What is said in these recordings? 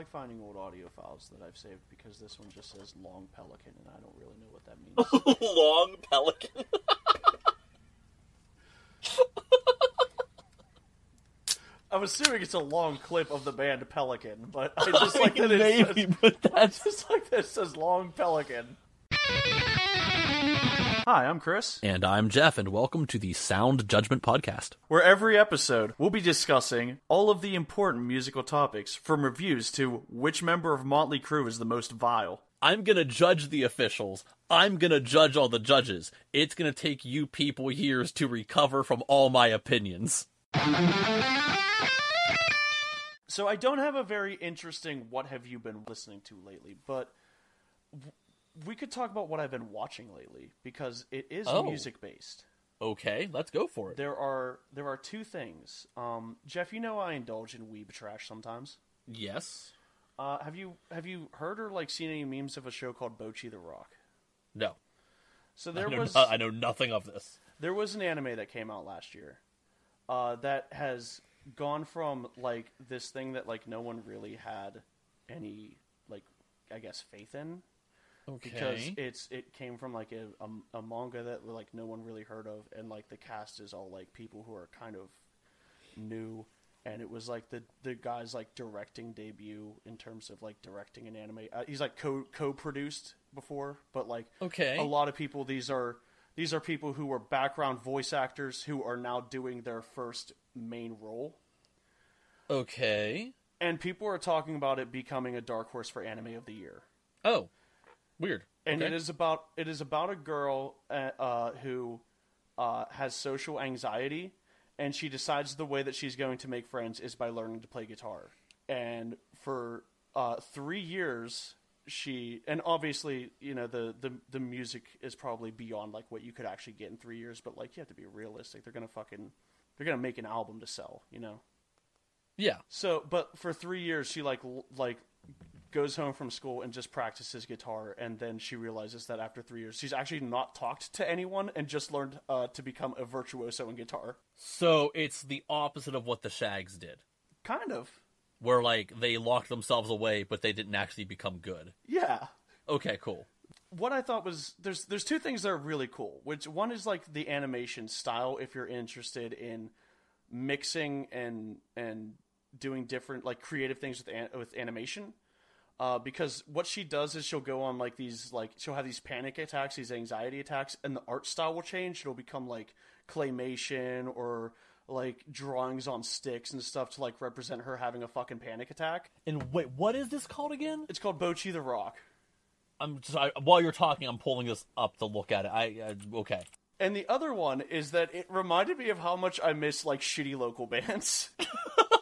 like finding old audio files that I've saved because this one just says Long Pelican, and I don't really know what that means. Long pelican. I'm assuming it's a long clip of the band Pelican, but I just like that it Maybe, says, but that's just like that it says Long Pelican. Hi, I'm Chris. And I'm Jeff, and welcome to the Sound Judgment Podcast. Where every episode we'll be discussing all of the important musical topics, from reviews to which member of Motley Crue is the most vile. I'm gonna judge the officials. I'm gonna judge all the judges. It's gonna take you people years to recover from all my opinions. So I don't have a very interesting what have you been listening to lately, but we could talk about what I've been watching lately because it is Oh. music based. Okay, let's go for it. There are there are two things. Um, Jeff, you know I indulge in weeb trash sometimes. Yes. Uh, have you have you heard or like seen any memes of a show called Bocchi the Rock? No. So I there know, was no- I know nothing of this. there was an anime that came out last year uh, that has gone from like this thing that like no one really had any like I guess faith in because it's it came from like a, a, a manga that like no one really heard of and like the cast is all like people who are kind of new and it was like the the guy's like directing debut in terms of like directing an anime uh, he's like co co-produced before but like Okay. a lot of people these are these are people who were background voice actors who are now doing their first main role Okay. and people are talking about it becoming a dark horse for anime of the year Oh. Weird. and Okay. it is about it is about a girl uh, uh, who uh, has social anxiety, and she decides the way that she's going to make friends is by learning to play guitar. And for uh, three years, she and obviously you know the, the the music is probably beyond like what you could actually get in three years, but like you have to be realistic. They're gonna fucking they're gonna make an album to sell, you know. Yeah. So, but for three years, she like l- like goes home from school and just practices guitar, and then she realizes that after three years, she's actually not talked to anyone and just learned uh, to become a virtuoso in guitar. So it's the opposite of what the Shags did, Kind of, where like they locked themselves away, but they didn't actually become good. yeah. Okay, cool. What I thought was there's there's two things that are really cool. Which one is like the animation style, if you're interested in mixing and and doing different like creative things with an, with animation. Uh, because what she does is she'll go on like these like she'll have these panic attacks, these anxiety attacks, and the art style will change. It'll become like claymation or like drawings on sticks and stuff to like represent her having a fucking panic attack. And wait, what is this called again? It's called Bocchi the Rock. I'm just I, while you're talking, I'm pulling this up to look at it. I, I okay. And the other one is that it reminded me of how much I miss like shitty local bands.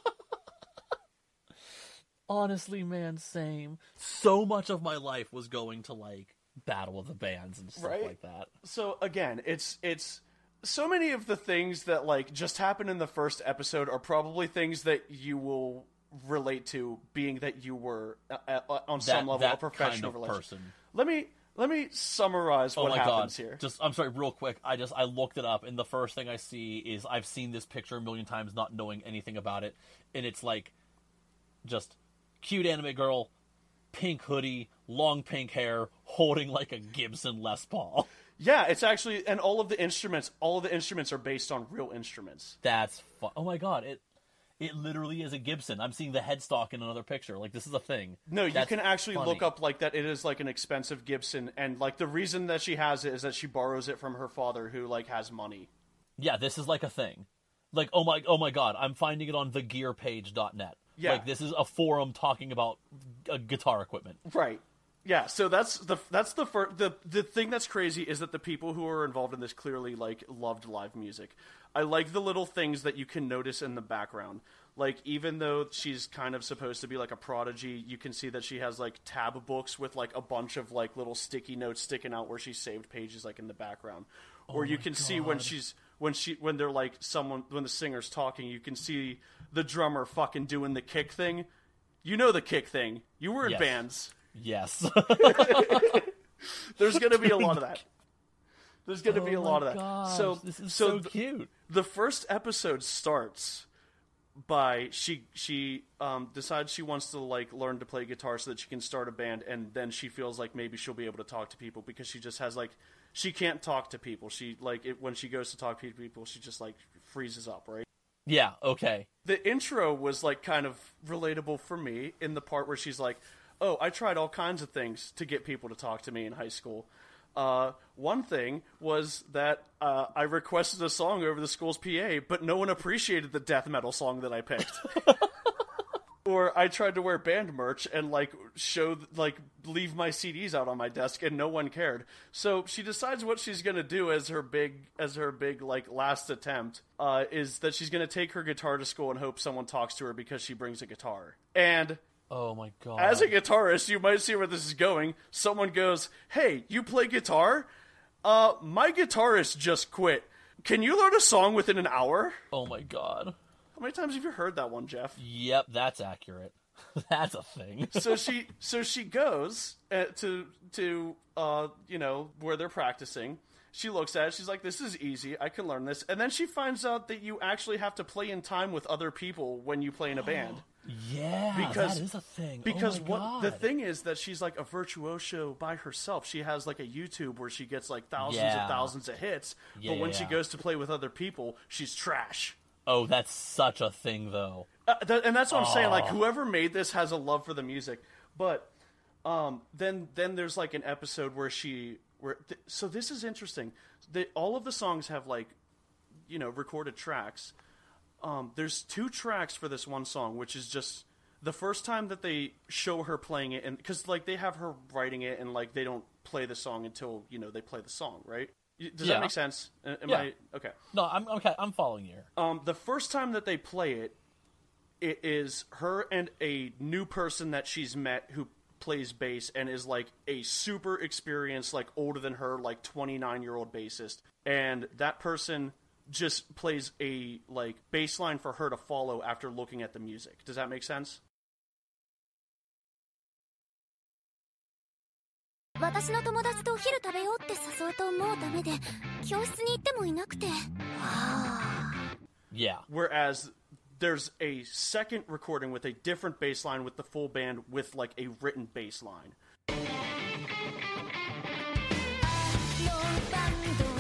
Honestly, man, same. So much of my life was going to like Battle of the Bands and stuff Right? like that. so again, it's it's so many of the things that like just happened in the first episode are probably things that you will relate to being that you were uh, uh, on some level that a professional kind of person. Let me let me summarize Oh what my happens god! here. Just I'm sorry, real quick. I just I looked it up, and the first thing I see is I've seen this picture a million times, not knowing anything about it, and it's like just cute anime girl, pink hoodie, long pink hair, holding like a Gibson Les Paul. Yeah, it's actually and all of the instruments, all of the instruments are based on real instruments. That's fun. oh my god! It it literally is a Gibson. I'm seeing the headstock in another picture. Like this is a thing. No, you That's can actually funny. look up like that. It is like an expensive Gibson, and like the reason that she has it is that she borrows it from her father, who like has money. Yeah, this is like a thing. Like oh my oh my god, I'm finding it on thegearpage.net. Yeah. Like this is a forum talking about uh, guitar equipment. Right. Yeah. So that's the that's the fir- the the thing that's crazy is that the people who are involved in this clearly like loved live music. I like the little things that you can notice in the background. Like even though she's kind of supposed to be like a prodigy, you can see that she has like tab books with like a bunch of like little sticky notes sticking out where she saved pages like in the background. Or you can see when she's when she when they're like someone when the singer's talking, you can see the drummer fucking doing the kick thing. You know the kick thing. You were in Yes. bands. Yes. There's going to be a lot of that. There's going to be a Oh lot of that. gosh, so this is so so th- cute. the first episode starts by she she um, decides she wants to like learn to play guitar so that she can start a band, and then she feels like maybe she'll be able to talk to people because she just has like she can't talk to people. She like it, when she goes to talk to people, she just like freezes up, right? Yeah, okay. The intro was like kind of relatable for me in the part where she's like, "Oh, I tried all kinds of things to get people to talk to me in high school." Uh, one thing was that uh, I requested a song over the school's PA, but no one appreciated the death metal song that I picked. or I tried to wear band merch and like show like leave my CDs out on my desk and no one cared. So she decides what she's gonna do as her big as her big like last attempt uh, is that she's gonna take her guitar to school and hope someone talks to her because she brings a guitar. And Oh my god. as a guitarist, you might see where this is going. Someone goes, "Hey, you play guitar? Uh, my guitarist just quit. Can you learn a song within an hour?" oh my god. How many times have you heard that one, Jeff? Yep, that's accurate. that's a thing. so she so she goes uh, to to uh you know where they're practicing. She looks at it. She's like, "This is easy. I can learn this." And then she finds out that you actually have to play in time with other people when you play in a band. Yeah, Because- that is a thing. Because oh what god. the thing is that she's like a virtuoso by herself. She has like a YouTube where she gets like thousands Yeah. and thousands of hits. Yeah, but when yeah, she yeah. goes to play with other people, she's trash. Oh, that's such a thing though. Uh, th- and that's what I'm saying. Like whoever made this has a love for the music, but um, then then there's like an episode where she where th- so this is interesting. They, all of the songs have like you know recorded tracks. Um, there's two tracks for this one song, which is just the first time that they show her playing it, and because like they have her writing it, and like they don't play the song until you know they play the song, right? Does Yeah. that make sense? Am Yeah. I okay? No, I'm okay. I'm following you. Um, the first time that they play it, it is her and a new person that she's met who plays bass and is like a super experienced, like older than her, like 29 year old bassist. And that person just plays a like bass line for her to follow after looking at the music. Does that make sense? 私の友達とお昼食べようって誘うともうダメで教室に行ってもいなくてはあ Yeah. Whereas there's a second recording with a different bass line with the full band with like a written bass line. のバンドの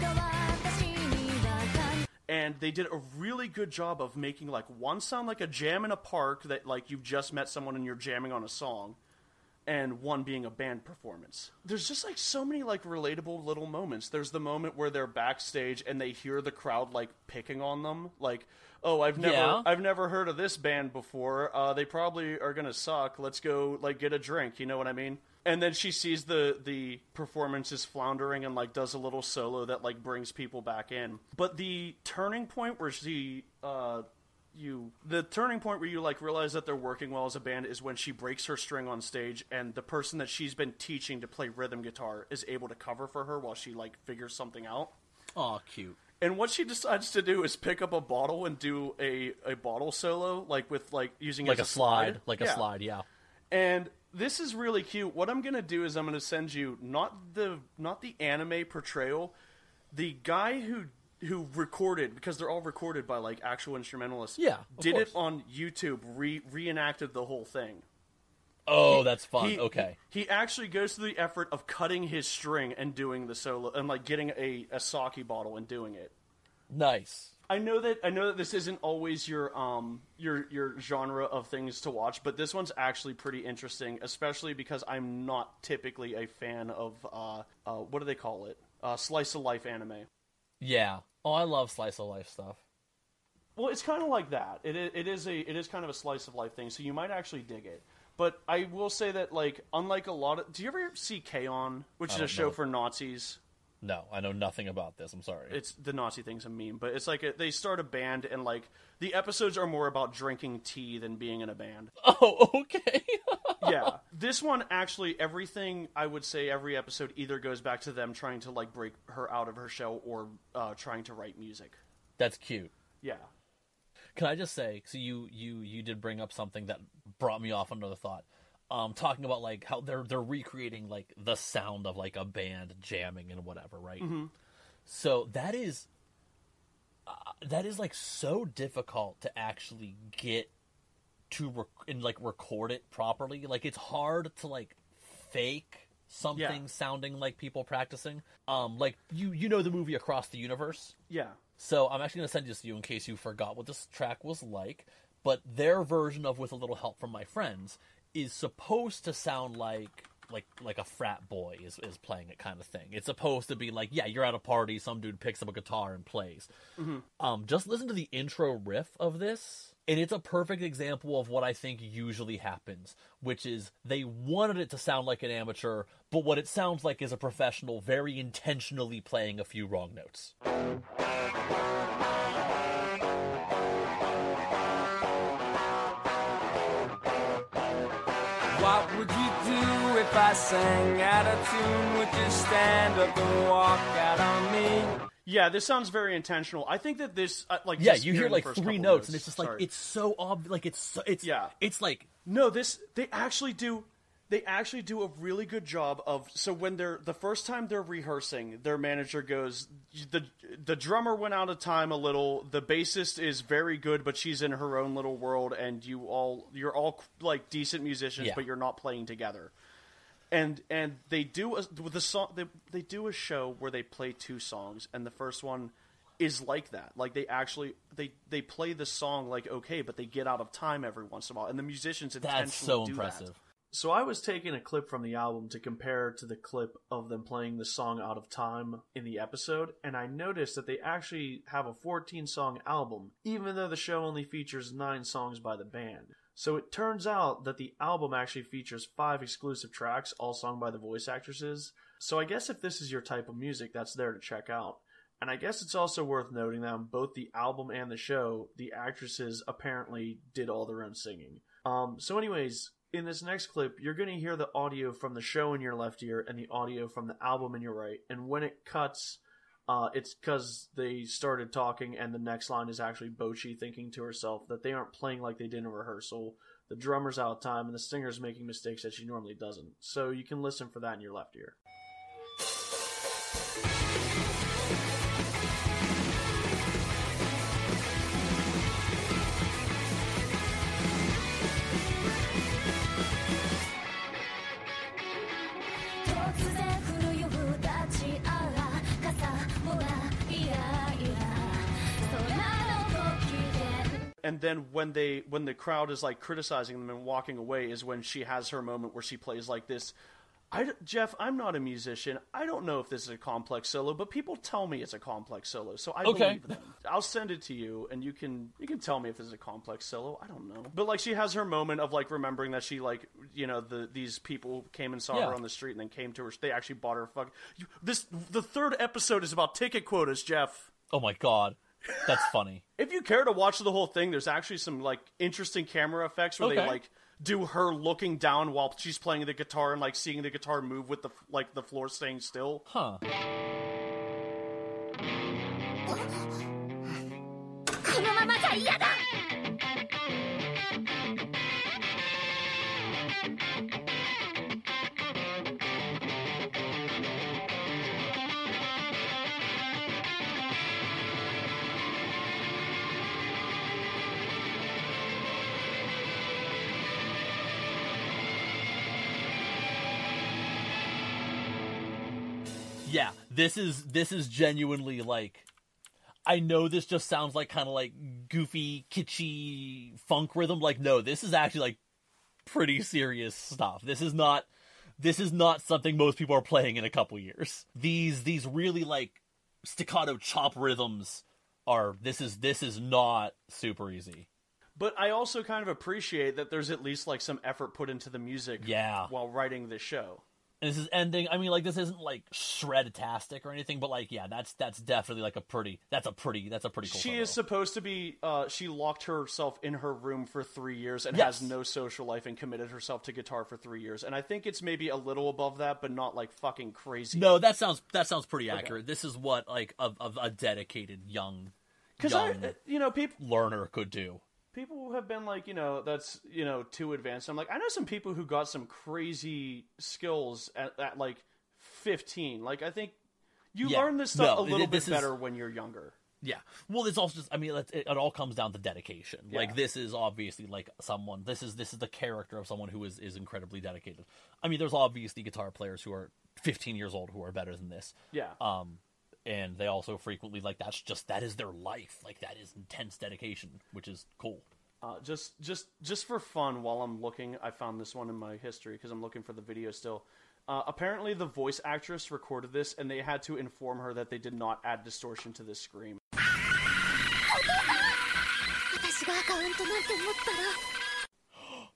歌が私には感 and they did a really good job of making like one sound like a jam in a park that like you've just met someone and you're jamming on a song and one being a band performance. There's just like so many like relatable little moments. There's the moment where they're backstage and they hear the crowd like picking on them. Like oh i've never Yeah. i've never heard of this band before. Uh, they probably are gonna suck. Let's go like get a drink. You know what i mean? And then she sees the the performance is floundering and like does a little solo that like brings people back in. But the turning point where she uh you the turning point where you like realize that they're working well as a band is when she breaks her string on stage and the person that she's been teaching to play rhythm guitar is able to cover for her while she like figures something out Oh, cute. and what she decides to do is pick up a bottle and do a, a bottle solo, like with like using it Like a as slide, like a slide. Yeah. And this is really cute. What I'm gonna do is I'm gonna send you not the not the anime portrayal, the guy who who recorded because they're all recorded by like actual instrumentalists. Yeah, did it on YouTube. Re reenacted the whole thing. Oh, that's fun. He, okay. He actually goes to the effort of cutting his string and doing the solo and like getting a, a sake bottle and doing it. Nice. I know that I know that this isn't always your um your your genre of things to watch, but this one's actually pretty interesting, especially because I'm not typically a fan of uh, uh what do they call it? Uh, slice of life anime. Yeah. Oh, I love slice of life stuff. Well, it's kind of like that. It is, it is a it is kind of a slice of life thing, so you might actually dig it. But I will say that like unlike a lot of, do you ever see K-On, which is oh, a show know. for Nazis? No, I know nothing about this. I'm sorry. it's the Nazi thing's a meme, but it's like a, they start a band and like the episodes are more about drinking tea than being in a band. oh, okay. yeah, this one actually everything I would say every episode either goes back to them trying to like break her out of her shell or uh, trying to write music. that's cute. Yeah, Can I just say, so you you you did bring up something that brought me off another thought. Um, talking about like how they're they're recreating like the sound of like a band jamming and whatever, right? So that is that is like so difficult to actually get to rec- and like record it properly. Like it's hard to like fake something Yeah. sounding like people practicing. Um, like you you know the movie Across the Universe. Yeah. So I'm actually gonna send this to you in case you forgot what this track was like. But their version of "With a Little Help from My Friends" is supposed to sound like like like a frat boy is, is playing it kind of thing. It's supposed to be like, yeah, you're at a party, some dude picks up a guitar and plays. Um, just listen to the intro riff of this, and it's a perfect example of what I think usually happens, which is they wanted it to sound like an amateur, but what it sounds like is a professional very intentionally playing a few wrong notes. What would you do if I sang out of tune? Would you stand up and walk out on me? Yeah, this sounds very intentional. I think that this, uh, like, Yeah, just you hear like three couple notes, and it's just like sorry. it's so obvious. Like it's so, it's Yeah. it's like No, this they actually do. They actually do a really good job of. So when they're the first time they're rehearsing, their manager goes, the the drummer went out of time a little. The bassist is very good, but she's in her own little world, and you all you're all like decent musicians, Yeah. but you're not playing together. And and they do a, with the song they they do a show where they play two songs, and the first one is like that. Like they actually they they play the song like okay, but they get out of time every once in a while, and the musicians intentionally that's so do impressive. That. So I was taking a clip from the album to compare to the clip of them playing the song Out of Time in the episode, and I noticed that they actually have a 14 song album, even though the show only features 9 songs by the band. So it turns out that the album actually features 5 exclusive tracks, all sung by the voice actresses. So I guess if this is your type of music, that's there to check out. And I guess it's also worth noting that on both the album and the show, the actresses apparently did all their own singing. Um, so, anyways, in this next clip, you're going to hear the audio from the show in your left ear and the audio from the album in your right. And when it cuts, uh, it's because they started talking, and the next line is actually Bocchi thinking to herself that they aren't playing like they did in rehearsal. The drummer's out of time, and the singer's making mistakes that she normally doesn't. So you can listen for that in your left ear.「and then when they when the crowd is like criticizing them and walking away is when she has her moment where she plays like this. I jeff i'm not a musician. I don't know if this is a complex solo but people tell me it's a complex solo so i Okay. believe them. I'll send it to you and you can you can tell me if this is a complex solo. I don't know. But like she has her moment of like remembering that she like you know the these people came and saw Yeah. her on the street and then came to her they actually bought her fuck. You, this the third episode is about ticket quotas jeff. Oh my god, that's funny. if you care to watch the whole thing, there's actually some like interesting camera effects where they like do her looking down while she's playing the guitar and like seeing the guitar move with the like the floor staying still. Huh? this is this is genuinely like. I know this just sounds like kind of like goofy, kitschy funk rhythm. Like, no, this is actually like pretty serious stuff. This is not this is not something most people are playing in a couple years. These these really like staccato chop rhythms are this is this is not super easy. But I also kind of appreciate that there's at least like some effort put into the music Yeah. while writing this show. And this is ending. I mean, like this isn't like shred-tastic or anything, but like, yeah, that's that's definitely like a pretty. That's a pretty. That's a pretty cool. She solo. is supposed to be. Uh, she locked herself in her room for three years and Yes. has no social life and committed herself to guitar for three years. And I think it's maybe a little above that, but not like fucking crazy. No, that sounds that sounds pretty accurate. This is what like a, a, a dedicated young young I, you know, people learner could do. People who have been like, you know, that's you know too advanced. I'm like, I know some people who got some crazy skills at, at like 15. Like, I think you Yeah. learn this stuff No, a little this bit is- better when you're younger. Yeah. Well, it's also just. I mean, it, it all comes down to dedication. Yeah. Like this is obviously like someone. This is this is the character of someone who is is incredibly dedicated. I mean, there's obviously guitar players who are 15 years old who are better than this. Yeah. Um, and they also frequently like that's just that is their life. Like that is intense dedication which is cool. Uh, just just just for fun while i'm looking i found this one in my history because i'm looking for the video still. Uh, apparently the voice actress recorded this and they had to inform her that they did not add distortion to this scream.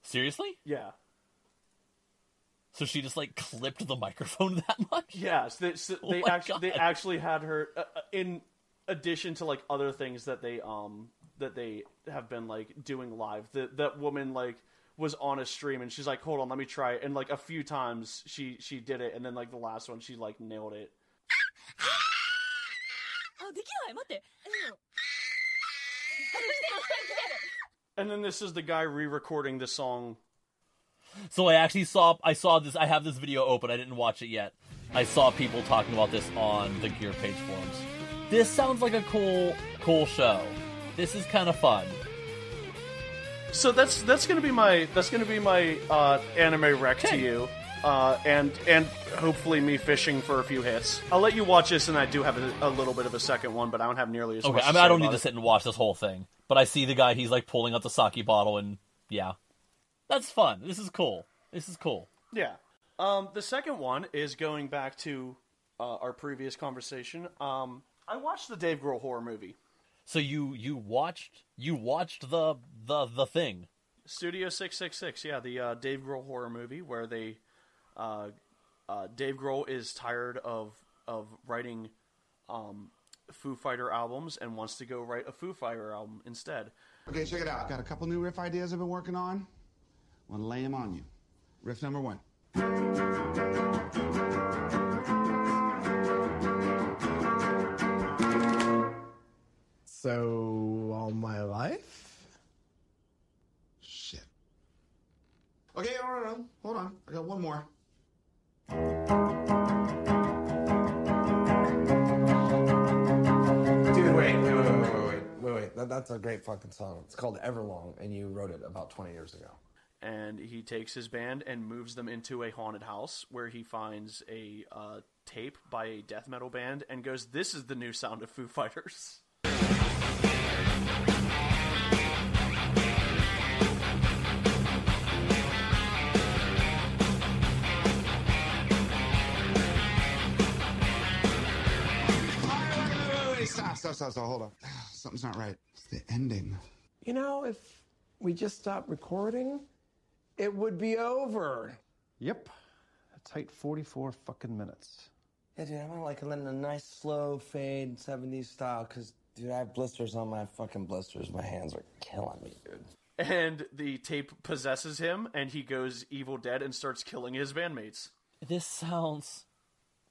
seriously? Yeah. So she just like clipped the microphone that much. Yes, yeah, so they, so oh they oh actually they actually had her uh, uh, in addition to like other things that they um that they have been like doing live. That that woman like was on a stream and she's like, "Hold on, let me try." It. And like a few times she she did it, and then like the last one she like nailed it. Oh, and then this is the guy re-recording the song so I actually saw I saw this I have this video open, I didn't watch it yet. I saw people talking about this on the Gear Page forums. This sounds like a cool cool show. This is kind of fun. So that's that's gonna be my that's gonna be my uh, anime rec to you, uh, and and hopefully me fishing for a few hits. I'll let you watch this, and I do have a, a little bit of a second one, but I don't have nearly as Okay, much. I mean I don't need to sit and watch this whole thing, but I see the guy he's like pulling out the sake bottle and yeah. That's fun. This is cool. This is cool. Yeah. Um, the second one is going back to uh, our previous conversation. Um, I watched the Dave Grohl horror movie. So you you watched you watched the the the thing. Studio Six Six Six, yeah, the uh, Dave Grohl horror movie where they, uh, uh, Dave Grohl is tired of of writing, um, Foo Fighter albums and wants to go write a Foo Fighter album instead. Okay, check it out. Got a couple new riff ideas I've been working on. I'm going to lay them on you. Riff number one. So, all my life? Shit. Okay, hold on. I got one more. Dude, wait, wait, wait, wait, wait, wait. wait. That, that's a great fucking song. It's called Everlong, and you wrote it about 20 years ago. And he takes his band and moves them into a haunted house where he finds a uh, tape by a death metal band and goes, "This is the new sound of Foo Fighters." Wait, wait, wait, Stop, stop, stop, stop. Hold on. Something's not right. It's the ending. You know, if we just stop recording, it would be over. Yep. A tight 44 fucking minutes. Yeah, dude, I want like a, a nice slow fade 70s style, because, dude, I have blisters on my fucking blisters. My hands are killing me, dude. And the tape possesses him, and he goes evil dead and starts killing his bandmates. This sounds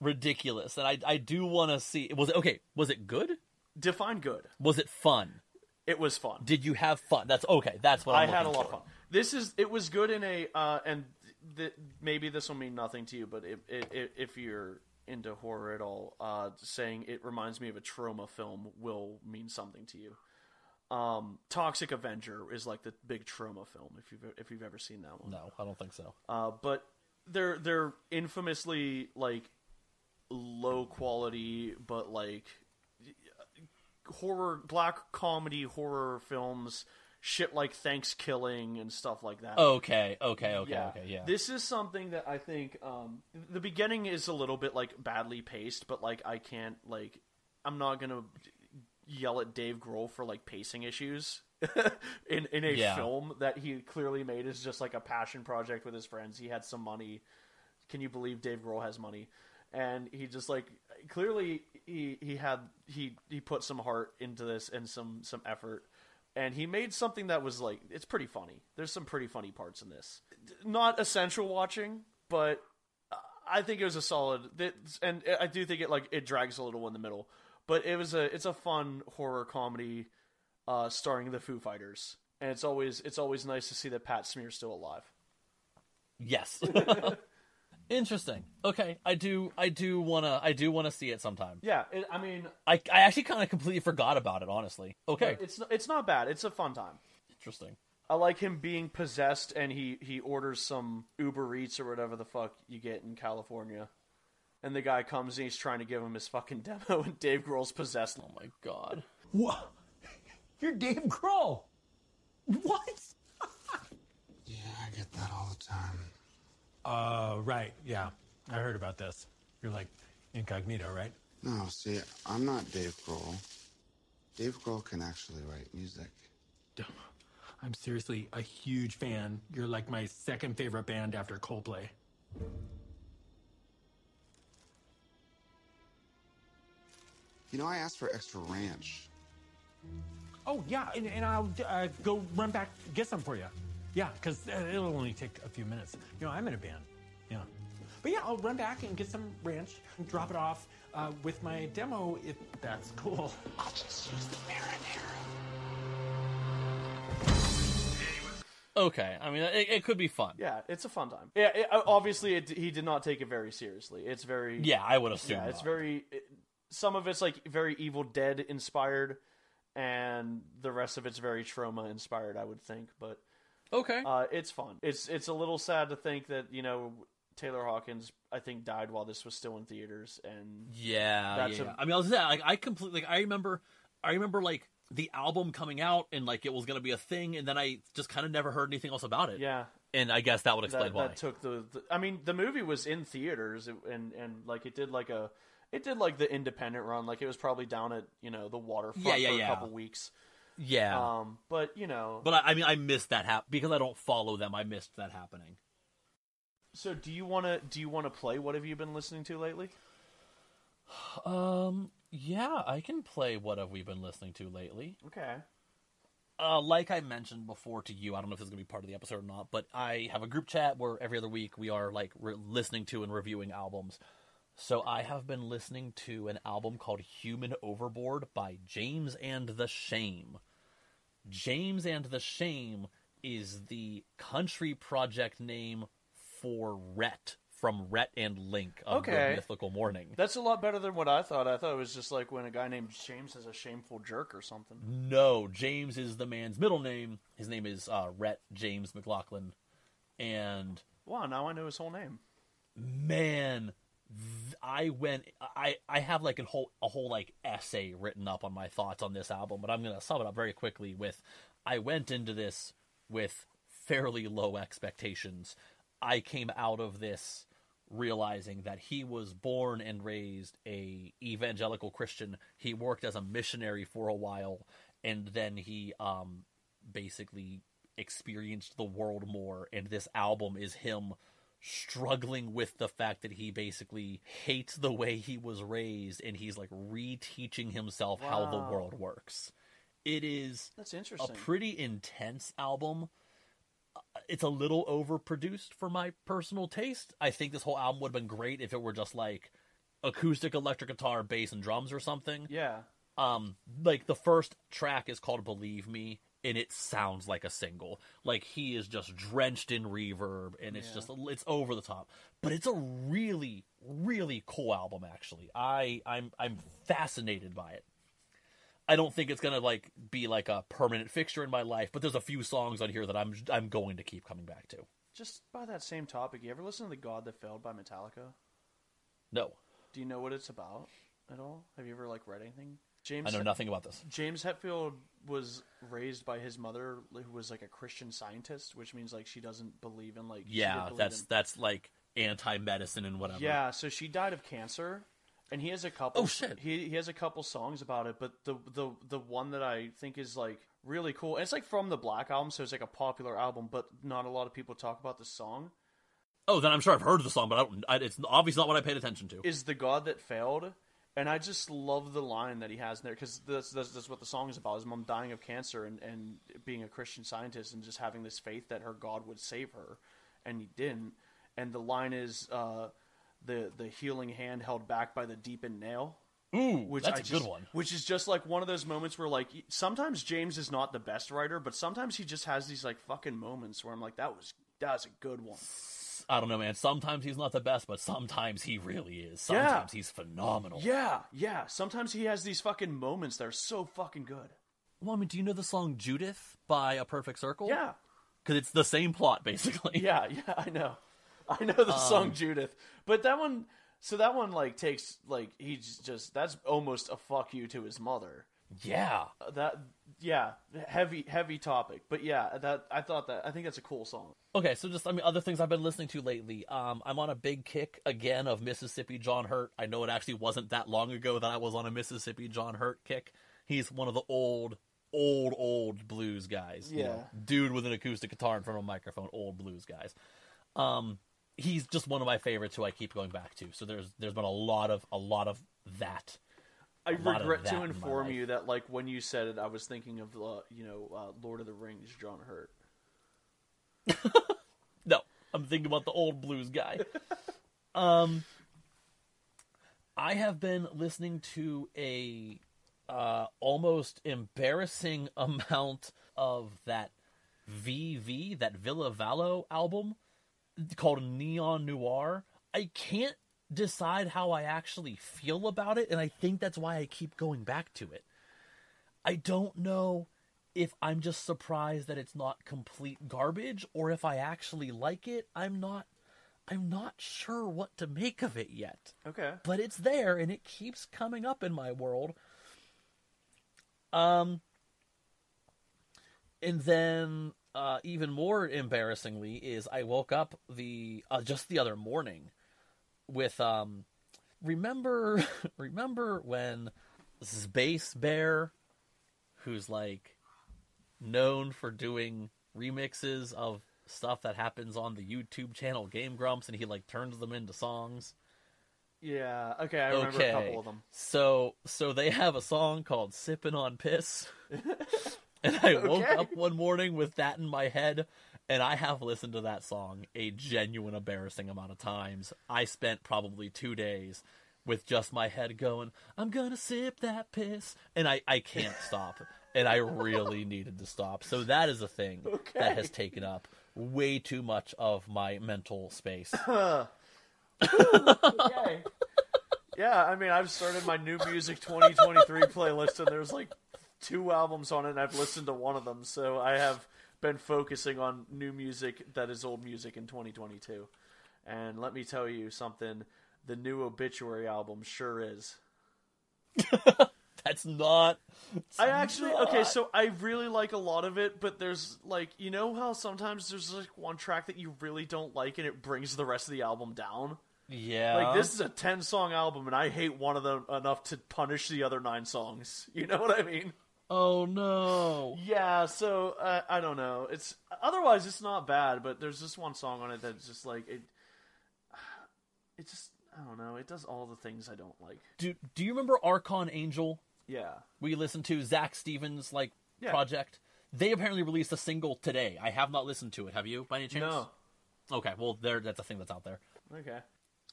ridiculous, and I I do want to see. Was it okay? Was it good? Define good. Was it fun? It was fun. Did you have fun? That's okay. That's what I I'm had a lot of fun. This is it was good in a uh, and th- maybe this will mean nothing to you, but if if, if you're into horror at all, uh, saying it reminds me of a Troma film will mean something to you. Um, Toxic Avenger is like the big Troma film if you've if you've ever seen that one. No, I don't think so. Uh, but they're they're infamously like low quality, but like horror, black comedy horror films, shit like Thanksgiving and stuff like that. Okay, okay, okay, yeah. okay, yeah. This is something that I think um, the beginning is a little bit like badly paced, but like I can't like I'm not gonna yell at Dave Grohl for like pacing issues in in a Yeah. film that he clearly made is just like a passion project with his friends. He had some money. Can you believe Dave Grohl has money? And he just like clearly he he had he he put some heart into this and some some effort and he made something that was like it's pretty funny. There's some pretty funny parts in this. Not essential watching, but I think it was a solid. that- And I do think it like it drags a little in the middle, but it was a it's a fun horror comedy uh, starring the Foo Fighters, and it's always it's always nice to see that Pat Smear's still alive. Yes. Interesting. Okay, I do. I do wanna. I do wanna see it sometime. Yeah, it, I mean, I I actually kind of completely forgot about it. Honestly. Okay. it's it's not bad. It's a fun time. Interesting. I like him being possessed, and he he orders some Uber Eats or whatever the fuck you get in California, and the guy comes and he's trying to give him his fucking demo, and Dave Grohl's possessed. Oh my god. What? You're Dave Grohl. What? Yeah, I get that all the time. Uh, right. Yeah, I heard about this. You're like incognito, right? No, see, I'm not Dave Grohl. Dave Grohl can actually write music. I'm seriously a huge fan. You're like my second favorite band after Coldplay. You know, I asked for extra ranch. Oh yeah, and, and I'll uh, go run back get some for you. Yeah, because uh, it'll only take a few minutes. You know, I'm in a band. Yeah, but yeah, I'll run back and get some ranch and drop it off uh, with my demo if that's cool. I'll just use the marinara. Okay. I mean, it, it could be fun. Yeah, it's a fun time. Yeah, it, uh, obviously it, he did not take it very seriously. It's very Yeah, I would assume. yeah, it's not. very. It, some of it's like very Evil Dead inspired, and the rest of it's very Troma inspired. I would think, but okay. uh, it's fun. It's it's a little sad to think that you know Taylor Hawkins I think died while this was still in theaters, and Yeah, That's yeah. a- yeah. I mean, I was saying, like, I completely, like, I remember, I remember, like, the album coming out and like it was gonna be a thing, and then I just kind of never heard anything else about it. yeah, and I guess that would explain that, why. that took the, the. I mean, the movie was in theaters, and and like it did like a. It did like the independent run, like it was probably down at you know the waterfront Yeah, yeah, for a couple weeks. Yeah, Um, but you know, but I, I mean, I missed that hap because I don't follow them. I missed that happening. so do you want to do you want to play? What have you been listening to lately? Um, yeah, I can play what have we been listening to lately. Okay. Uh, like I mentioned before to you, I don't know if this is gonna be part of the episode or not, but I have a group chat where every other week we are like re- listening to and reviewing albums. So I have been listening to an album called Human Overboard by James and the Shame. James and the Shame is the country project name for Rhett from Rhett and Link of Okay. Mythical Morning. That's a lot better than what I thought. I thought it was just like when a guy named James is a shameful jerk or something. No, James is the man's middle name. His name is uh, Rhett James McLaughlin. And Wow, now I know his whole name. man, I went. I I have like a whole a whole like essay written up on my thoughts on this album, but I'm gonna sum it up very quickly. With I went into this with fairly low expectations. I came out of this realizing that he was born and raised a evangelical Christian. He worked as a missionary for a while, and then he um basically experienced the world more. And this album is him struggling with the fact that he basically hates the way he was raised, and he's like reteaching himself how the world works. It is That's interesting. a pretty intense album. Uh, It's a little overproduced for my personal taste. I think this whole album would have been great if it were just like acoustic electric guitar, bass, and drums or something. yeah. Um, like the first track is called "Believe Me," and it sounds like a single. Like he is just drenched in reverb, and it's just it's over the top. But it's a really, really cool album. Actually, I I'm I'm fascinated by it. I don't think it's gonna like be like a permanent fixture in my life, but there's a few songs on here that I'm I'm going to keep coming back to. Just by that same topic, you ever listen to "The God That Failed" by Metallica? No, Do you know what it's about at all? Have you ever like read anything? James I know nothing about this. James Hetfield was raised by his mother, who was like a Christian scientist, which means like she doesn't believe in like Yeah, that's in- that's like anti-medicine and whatever. yeah. So she died of cancer, and he has a couple. Oh, shit. He he has a couple songs about it, but the the the one that I think is like really cool. And it's like from the Black album, so it's like a popular album, but not a lot of people talk about the song. Oh, then I'm sure I've heard the song, but I don't. I, it's obviously not what I paid attention to. Is the God that failed? And I just love the line that he has in there because that's, that's that's what the song is about: his mom dying of cancer and and being a Christian scientist and just having this faith that her God would save her, and he didn't. And the line is uh, the the healing hand held back by the deepened nail. Ooh, Which that's I a just- good one. Which is just like one of those moments where like sometimes James is not the best writer, but sometimes he just has these like fucking moments where I'm like that was that was a good one. I don't know, man. Sometimes he's not the best, but sometimes he really is. Yeah. Sometimes he's phenomenal. Yeah, yeah. Sometimes he has these fucking moments that are so fucking good. Well, I mean, do you know the song Judith by A Perfect Circle? Yeah, Because it's the same plot, basically. yeah, yeah. I know, I know the Um, song Judith, but that one. So that one like takes like he's just that's almost a fuck you to his mother. Yeah. That yeah, heavy heavy topic, but yeah, that I thought that I think that's a cool song. Okay, so just I mean other things I've been listening to lately. Um, I'm on a big kick again of Mississippi John Hurt. I know it actually wasn't that long ago that I was on a Mississippi John Hurt kick. He's one of the old, old, old blues guys. you know, Yeah. dude with an acoustic guitar in front of a microphone. Old blues guys. Um, he's just one of my favorites who I keep going back to. So there's there's been a lot of a lot of that. I A lot of regret to inform you that like when you said it, I was thinking of uh, you know uh, Lord of the Rings, John Hurt. No, I'm thinking about the old blues guy. um, I have been listening to a uh, almost embarrassing amount of that VV, that Ville Valo album called Neon Noir. I can't decide how I actually feel about it, and I think that's why I keep going back to it. I don't know if I'm just surprised that it's not complete garbage or if I actually like it. I'm not I'm not sure what to make of it yet. Okay. But it's there and it keeps coming up in my world. Um and then uh, even more embarrassingly is I woke up the uh, just the other morning with um remember remember when Space Bear who's like known for doing remixes of stuff that happens on the YouTube channel Game Grumps and he like turns them into songs. Yeah. Okay, I remember a couple of them. So so they have a song called Sipping on Piss. and I woke up one morning with that in my head and I have listened to that song a genuine embarrassing amount of times. I spent probably 2 days with just my head going, I'm gonna sip that piss and I I can't stop. And I really needed to stop. So that is a thing that has taken up way too much of my mental space. Okay. yeah, I mean, I've started my new music 2023 playlist, and there's like two albums on it, and I've listened to one of them, so I have been focusing on new music that is old music in 2022. And let me tell you something the new Obituary album sure is. That's not I actually okay, so I really like a lot of it, but there's like you know how sometimes there's like one track that you really don't like and it brings the rest of the album down. Yeah. Like this is a ten song album, and I hate one of them enough to punish the other nine songs. You know what I mean? Oh no. Yeah. So uh, I don't know. It's otherwise it's not bad, but there's this one song on it that's just like it. It just I don't know. It does all the things I don't like. Do Do you remember Archon Angel? Yeah. We listened to Zak Stevens' like Yeah. project. They apparently released a single today. I have not listened to it. Have you, by any chance? No. Okay, well, there. That's a thing that's out there. Okay.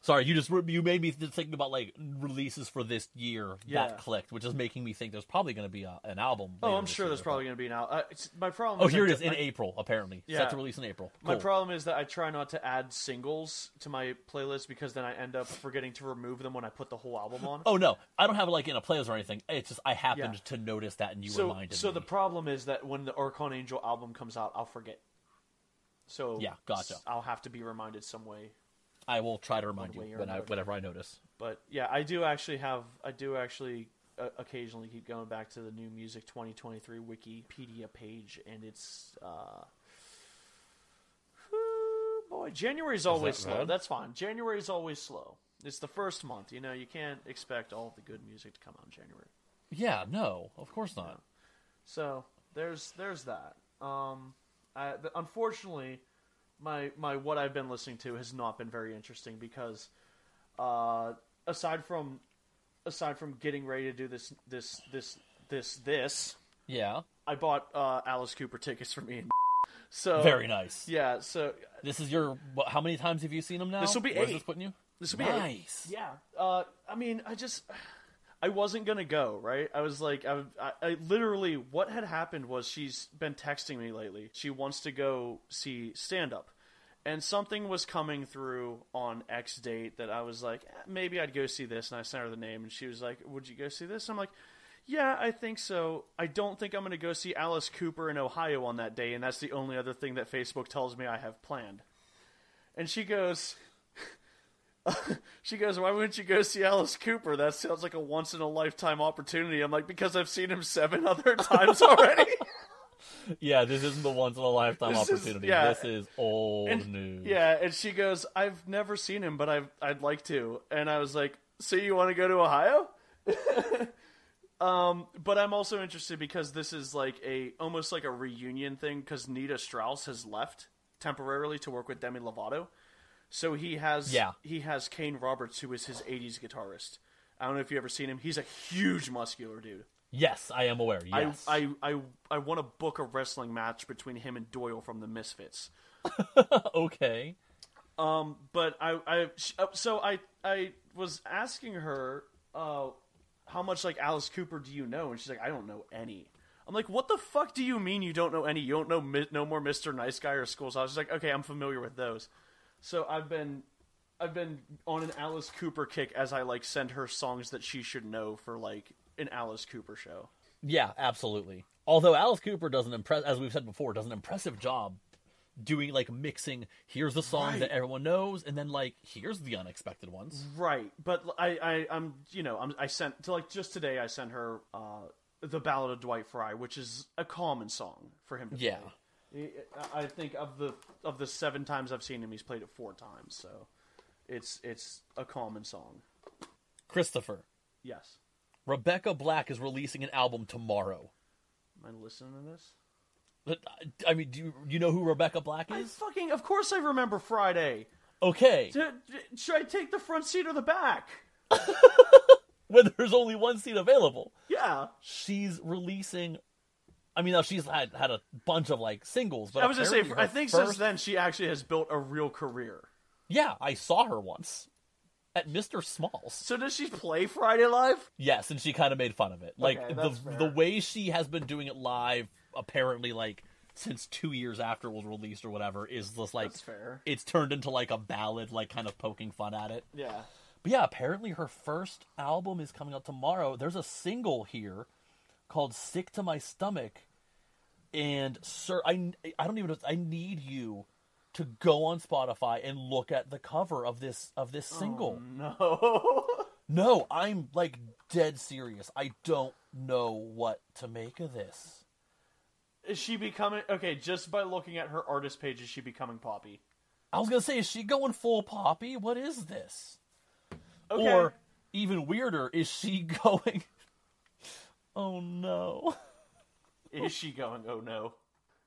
Sorry, you just you made me th- think about like releases for this year Yeah. that clicked, which is making me think there's probably going to be a, an album. Oh, I'm sure there's probably going to be now. Uh, my problem. Oh, is here it is in April. Apparently, Yeah. set to release in April. My problem is that I try not to add singles to my playlist because then I end up forgetting to remove them when I put the whole album on. Oh no, I don't have it like in a playlist or anything. It's just I happened Yeah. to notice that, and you so, reminded so me. the problem is that when the Archon Angel album comes out, I'll forget. So Yeah, gotcha. I'll have to be reminded some way. I will try to remind you when I, whenever I notice. But yeah, I do actually have. I do actually uh, occasionally keep going back to the new music 2023 Wikipedia page, and it's. uh Boy, January's always that slow. bad? That's fine. January's always slow. It's the first month. You know, you can't expect all the good music to come out in January. Yeah, no, of course not. So there's there's that. Um, I, unfortunately, my my what I've been listening to has not been very interesting because, uh, aside from aside from getting ready to do this this this this this, Yeah, I bought uh, Alice Cooper tickets for me and so very nice. Yeah, so This is your. What, how many times have you seen them now? This will be Where's eight. this putting you? this will be eight. nice. Yeah. Uh, I mean, I just, I wasn't gonna go. Right. I was like, I, I, I literally, what had happened was she's been texting me lately. She wants to go see stand up, and something was coming through on X date that I was like, eh, maybe I'd go see this, and I sent her the name, and she was like, "Would you go see this?" I'm like, "Yeah, I think so. I don't think I'm going to go see Alice Cooper in Ohio on that day, and that's the only other thing that Facebook tells me I have planned." And she goes, she goes, "Why wouldn't you go see Alice Cooper? That sounds like a once in a lifetime opportunity." I'm like, "Because I've seen him seven other times already." Yeah, this isn't the once in a lifetime This is- opportunity. yeah. This is old And- news. Yeah, and she goes, "I've never seen him, but I've I'd like to." And I was like, "So you want to go to Ohio?" um, but I'm also interested because this is like a almost like a reunion thing because Nita Strauss has left temporarily to work with Demi Lovato, so he has Yeah. he has Kane Roberts who is his '80s guitarist. I don't know if you have ever seen him. He's a huge muscular dude. Yes, I am aware. Yes. I, I I I want to book a wrestling match between him and Doyle from the Misfits. okay. Um, but I, I, uh, so I, I was asking her, uh, how much like Alice Cooper do you know? And she's like, I don't know any. I'm like, what the fuck do you mean you don't know any? You don't know Mi- no more Mr. Nice Guy or Schools? I was like, okay, I'm familiar with those. So I've been, I've been on an Alice Cooper kick as I like send her songs that she should know for like an Alice Cooper show. Yeah, absolutely. Although Alice Cooper does an impress, as we've said before, does an impressive job doing like mixing. Here's the song Right. that everyone knows, and then like here's the unexpected ones. Right, but I, I, I'm, you know, I'm, I sent to like just today. I sent her uh, the Ballad of Dwight Fry, which is a common song for him to Yeah. play. I I think of the of the seven times I've seen him, he's played it four times, so it's it's a common song. Christopher, Yes, Rebecca Black is releasing an album tomorrow. am I listening to this? I mean, do you, you know who Rebecca Black I is? fucking, of course, I remember Friday. Okay, D- d- should I take the front seat or the back? when there's only one seat available. Yeah, she's releasing. I mean, now she's had had a bunch of like singles, but I was gonna say. I think first, since then she actually has built a real career. Yeah, I saw her once at Mr. Smalls. So does she play Friday Live? Yes, and she kind of made fun of it. Like Okay, the fair. the way she has been doing it live, apparently, like since two years after it was released or whatever, is just like it's turned into like a ballad, like kind of poking fun at it. Yeah. But yeah, apparently her first album is coming out tomorrow. There's a single here called "Sick to My Stomach," and sir, I I don't even know. I need you to go on Spotify and look at the cover of this of this oh, single. No. No, I'm like dead serious. I don't know what to make of this. Is she becoming okay? Just by looking at her artist page, is she becoming poppy? I was gonna say, is she going full poppy? What is this? Okay. Or even weirder, is she going? Oh no. Is she going? Oh no.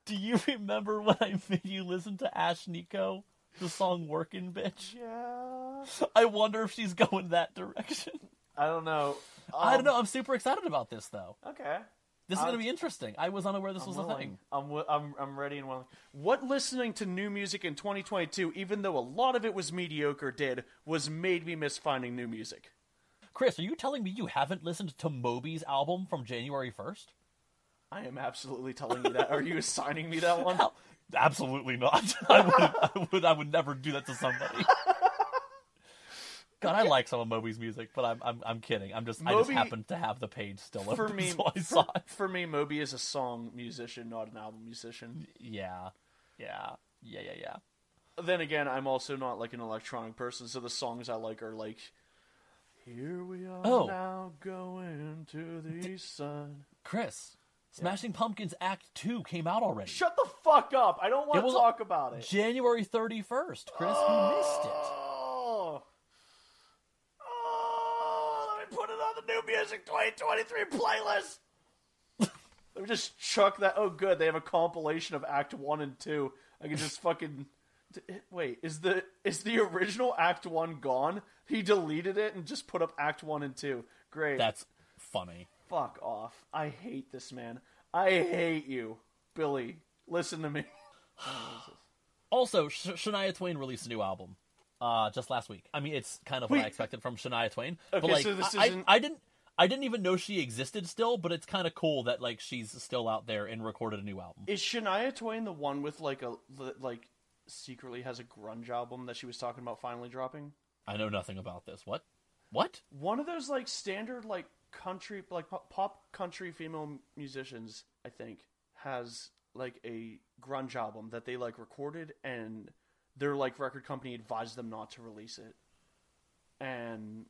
Do you remember when I made you listen to Ashnikko, the song "Workin' Bitch"? Yeah. I wonder if she's going that direction. I don't know. I don't Um, know. I'm super excited about this though. Okay. This is I'm- going to be interesting. I was unaware this was a thing. I'm, I'm I'm ready and willing. What listening to new music in 2022, even though a lot of it was mediocre, did was made me miss finding new music. Chris, are you telling me you haven't listened to Moby's album from January 1st? I am absolutely telling you that. Are you assigning me that one? Absolutely not. I would, I would, I would never do that to somebody. God, I like some of Moby's music, but I'm, I'm, I'm kidding. I'm just, I just Moby- happen to have the page still open, For me, so I for, saw it. for me, Moby is a song musician, not an album musician. Yeah, yeah, yeah, yeah, yeah. Then again, I'm also not like an electronic person, so the songs I like are like, "Here we are Oh. now going to the sun." Chris, Smashing Pumpkins Act Two came out already. Shut the fuck up! I don't want to talk about it. January 31st. Chris, you oh. missed it. Oh. Oh, let me put it on the new music 2023 playlist. let me just chuck that. Oh, good. They have a compilation of Act One and Two. I can just fucking. Wait, is the is the original Act One gone? He deleted it and just put up Act One and Two. Great. That's funny. Fuck off. I hate this man. I hate you, Billy. Listen to me. Also, Sh- Shania Twain released a new album uh, just last week. I mean, it's kind of what Wait. I expected from Shania Twain. but Okay, like, so this I, isn't- I, I didn't, I didn't even know she existed still. But it's kind of cool that like she's still out there and recorded a new album. Is Shania Twain the one with like a like secretly has a grunge album that she was talking about finally dropping. I know nothing about this. What? What? One of those like standard like country like pop, country female musicians, I think, has like a grunge album that they like recorded and their like record company advised them not to release it. And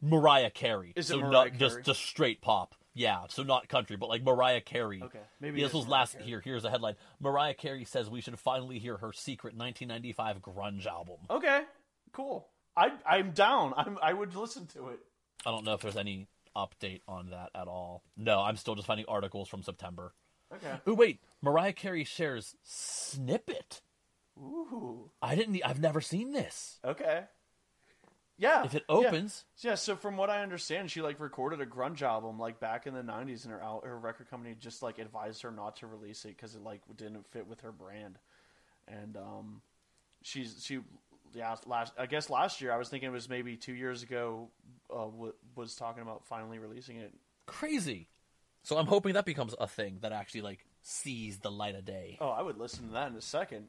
Mariah Carey. Is it so Mariah not Carey? just just straight pop. Yeah, so not country, but like Mariah Carey. Okay, maybe Yeah, this was Mariah last Carey. here. Here's a headline: Mariah Carey says we should finally hear her secret 1995 grunge album. okay, cool. I I'm down. I'm I would listen to it. I don't know if there's any update on that at all. No, I'm still just finding articles from September. Okay. Ooh, wait, Mariah Carey shares snippet. Ooh. I didn't. I've never seen this. Okay. Yeah. If it yeah. opens, Yeah, so from what I understand, she like recorded a grunge album like back in the '90s, and her al- her record company just like advised her not to release it because it like didn't fit with her brand. And um, she's she yeah last I guess last year I was thinking it was maybe two years ago uh, w- was talking about finally releasing it. crazy. So I'm hoping that becomes a thing that actually like sees the light of day. Oh, I would listen to that in a second.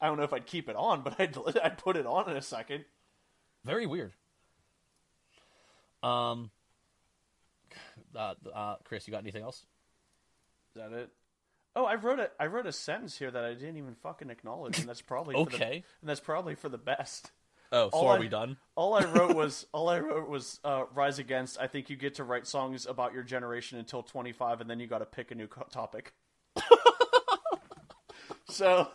I don't know if I'd keep it on, but I'd I'd put it on in a second. Very weird. Um. Uh, uh, Chris, you got anything else? Is that it? Oh, I wrote a I wrote a sentence here that I didn't even fucking acknowledge, and that's probably For the, Okay. and that's probably for the best. Oh, so All are I- we done? All I wrote was all I wrote was uh, "Rise Against." I think you get to write songs about your generation until twenty five, and then you got to pick a new co- topic. so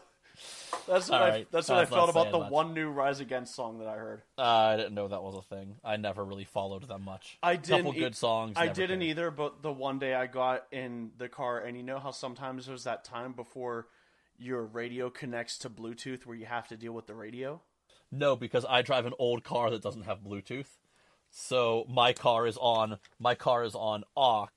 that's what All I right, that's what I felt about the much. one new "Rise Against" song that I heard. Uh, I didn't know that was a thing. I never really followed them much. I didn't. Couple e- good songs. I didn't cared. either. But the one day I got in the car, and you know how sometimes there's that time before your radio connects to Bluetooth where you have to deal with the radio. No, because I drive an old car that doesn't have Bluetooth. So my car is on my car is on aux,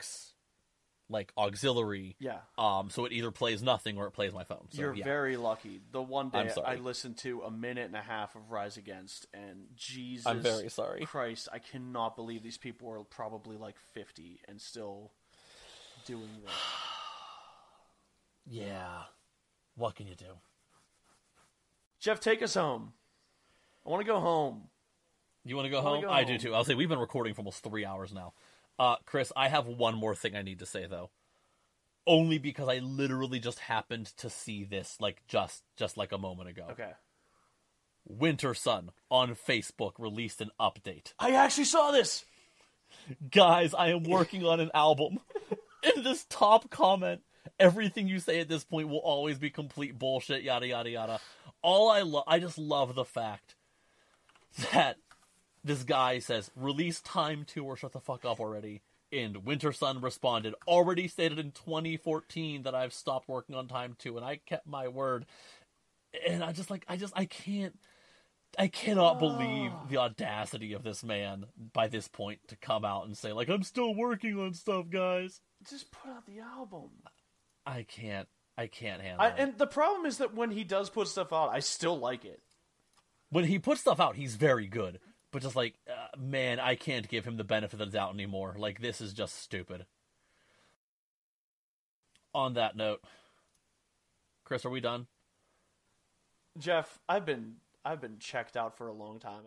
like auxiliary. Yeah. Um. So it either plays nothing or it plays my phone. So, You're yeah. very lucky. The one day. I listened to a minute and a half of Rise Against, and Jesus, I'm very sorry. Christ, I cannot believe these people are probably like 50 and still doing this. Yeah. What can you do? Jeff, take us home. I want to go home. You want to go wanna home? go I do too. I'll say we've been recording for almost three hours now. Uh, Chris, I have one more thing I need to say though. Only because I literally just happened to see this like just just like a moment ago. Okay. Wintersun on Facebook released an update. I actually saw this. Guys, I am working on an album. In this top comment, everything you say at this point will always be complete bullshit, yada yada yada. All I love, I just love the fact that this guy says, release time two or shut the fuck up already. And Wintersun responded, already stated in 2014 that I've stopped working on time two, and I kept my word. And I just like, I just, I can't, I cannot believe ah. the audacity of this man by this point to come out and say, like, I'm still working on stuff, guys. Just put out the album. I can't, I can't handle I, it. and the problem is that when he does put stuff out, I still like it. when he puts stuff out, he's very good. But just like, uh, man, I can't give him the benefit of the doubt anymore. Like, this is just stupid. On that note, Chris, are we done? Jeff, I've been I've been checked out for a long time.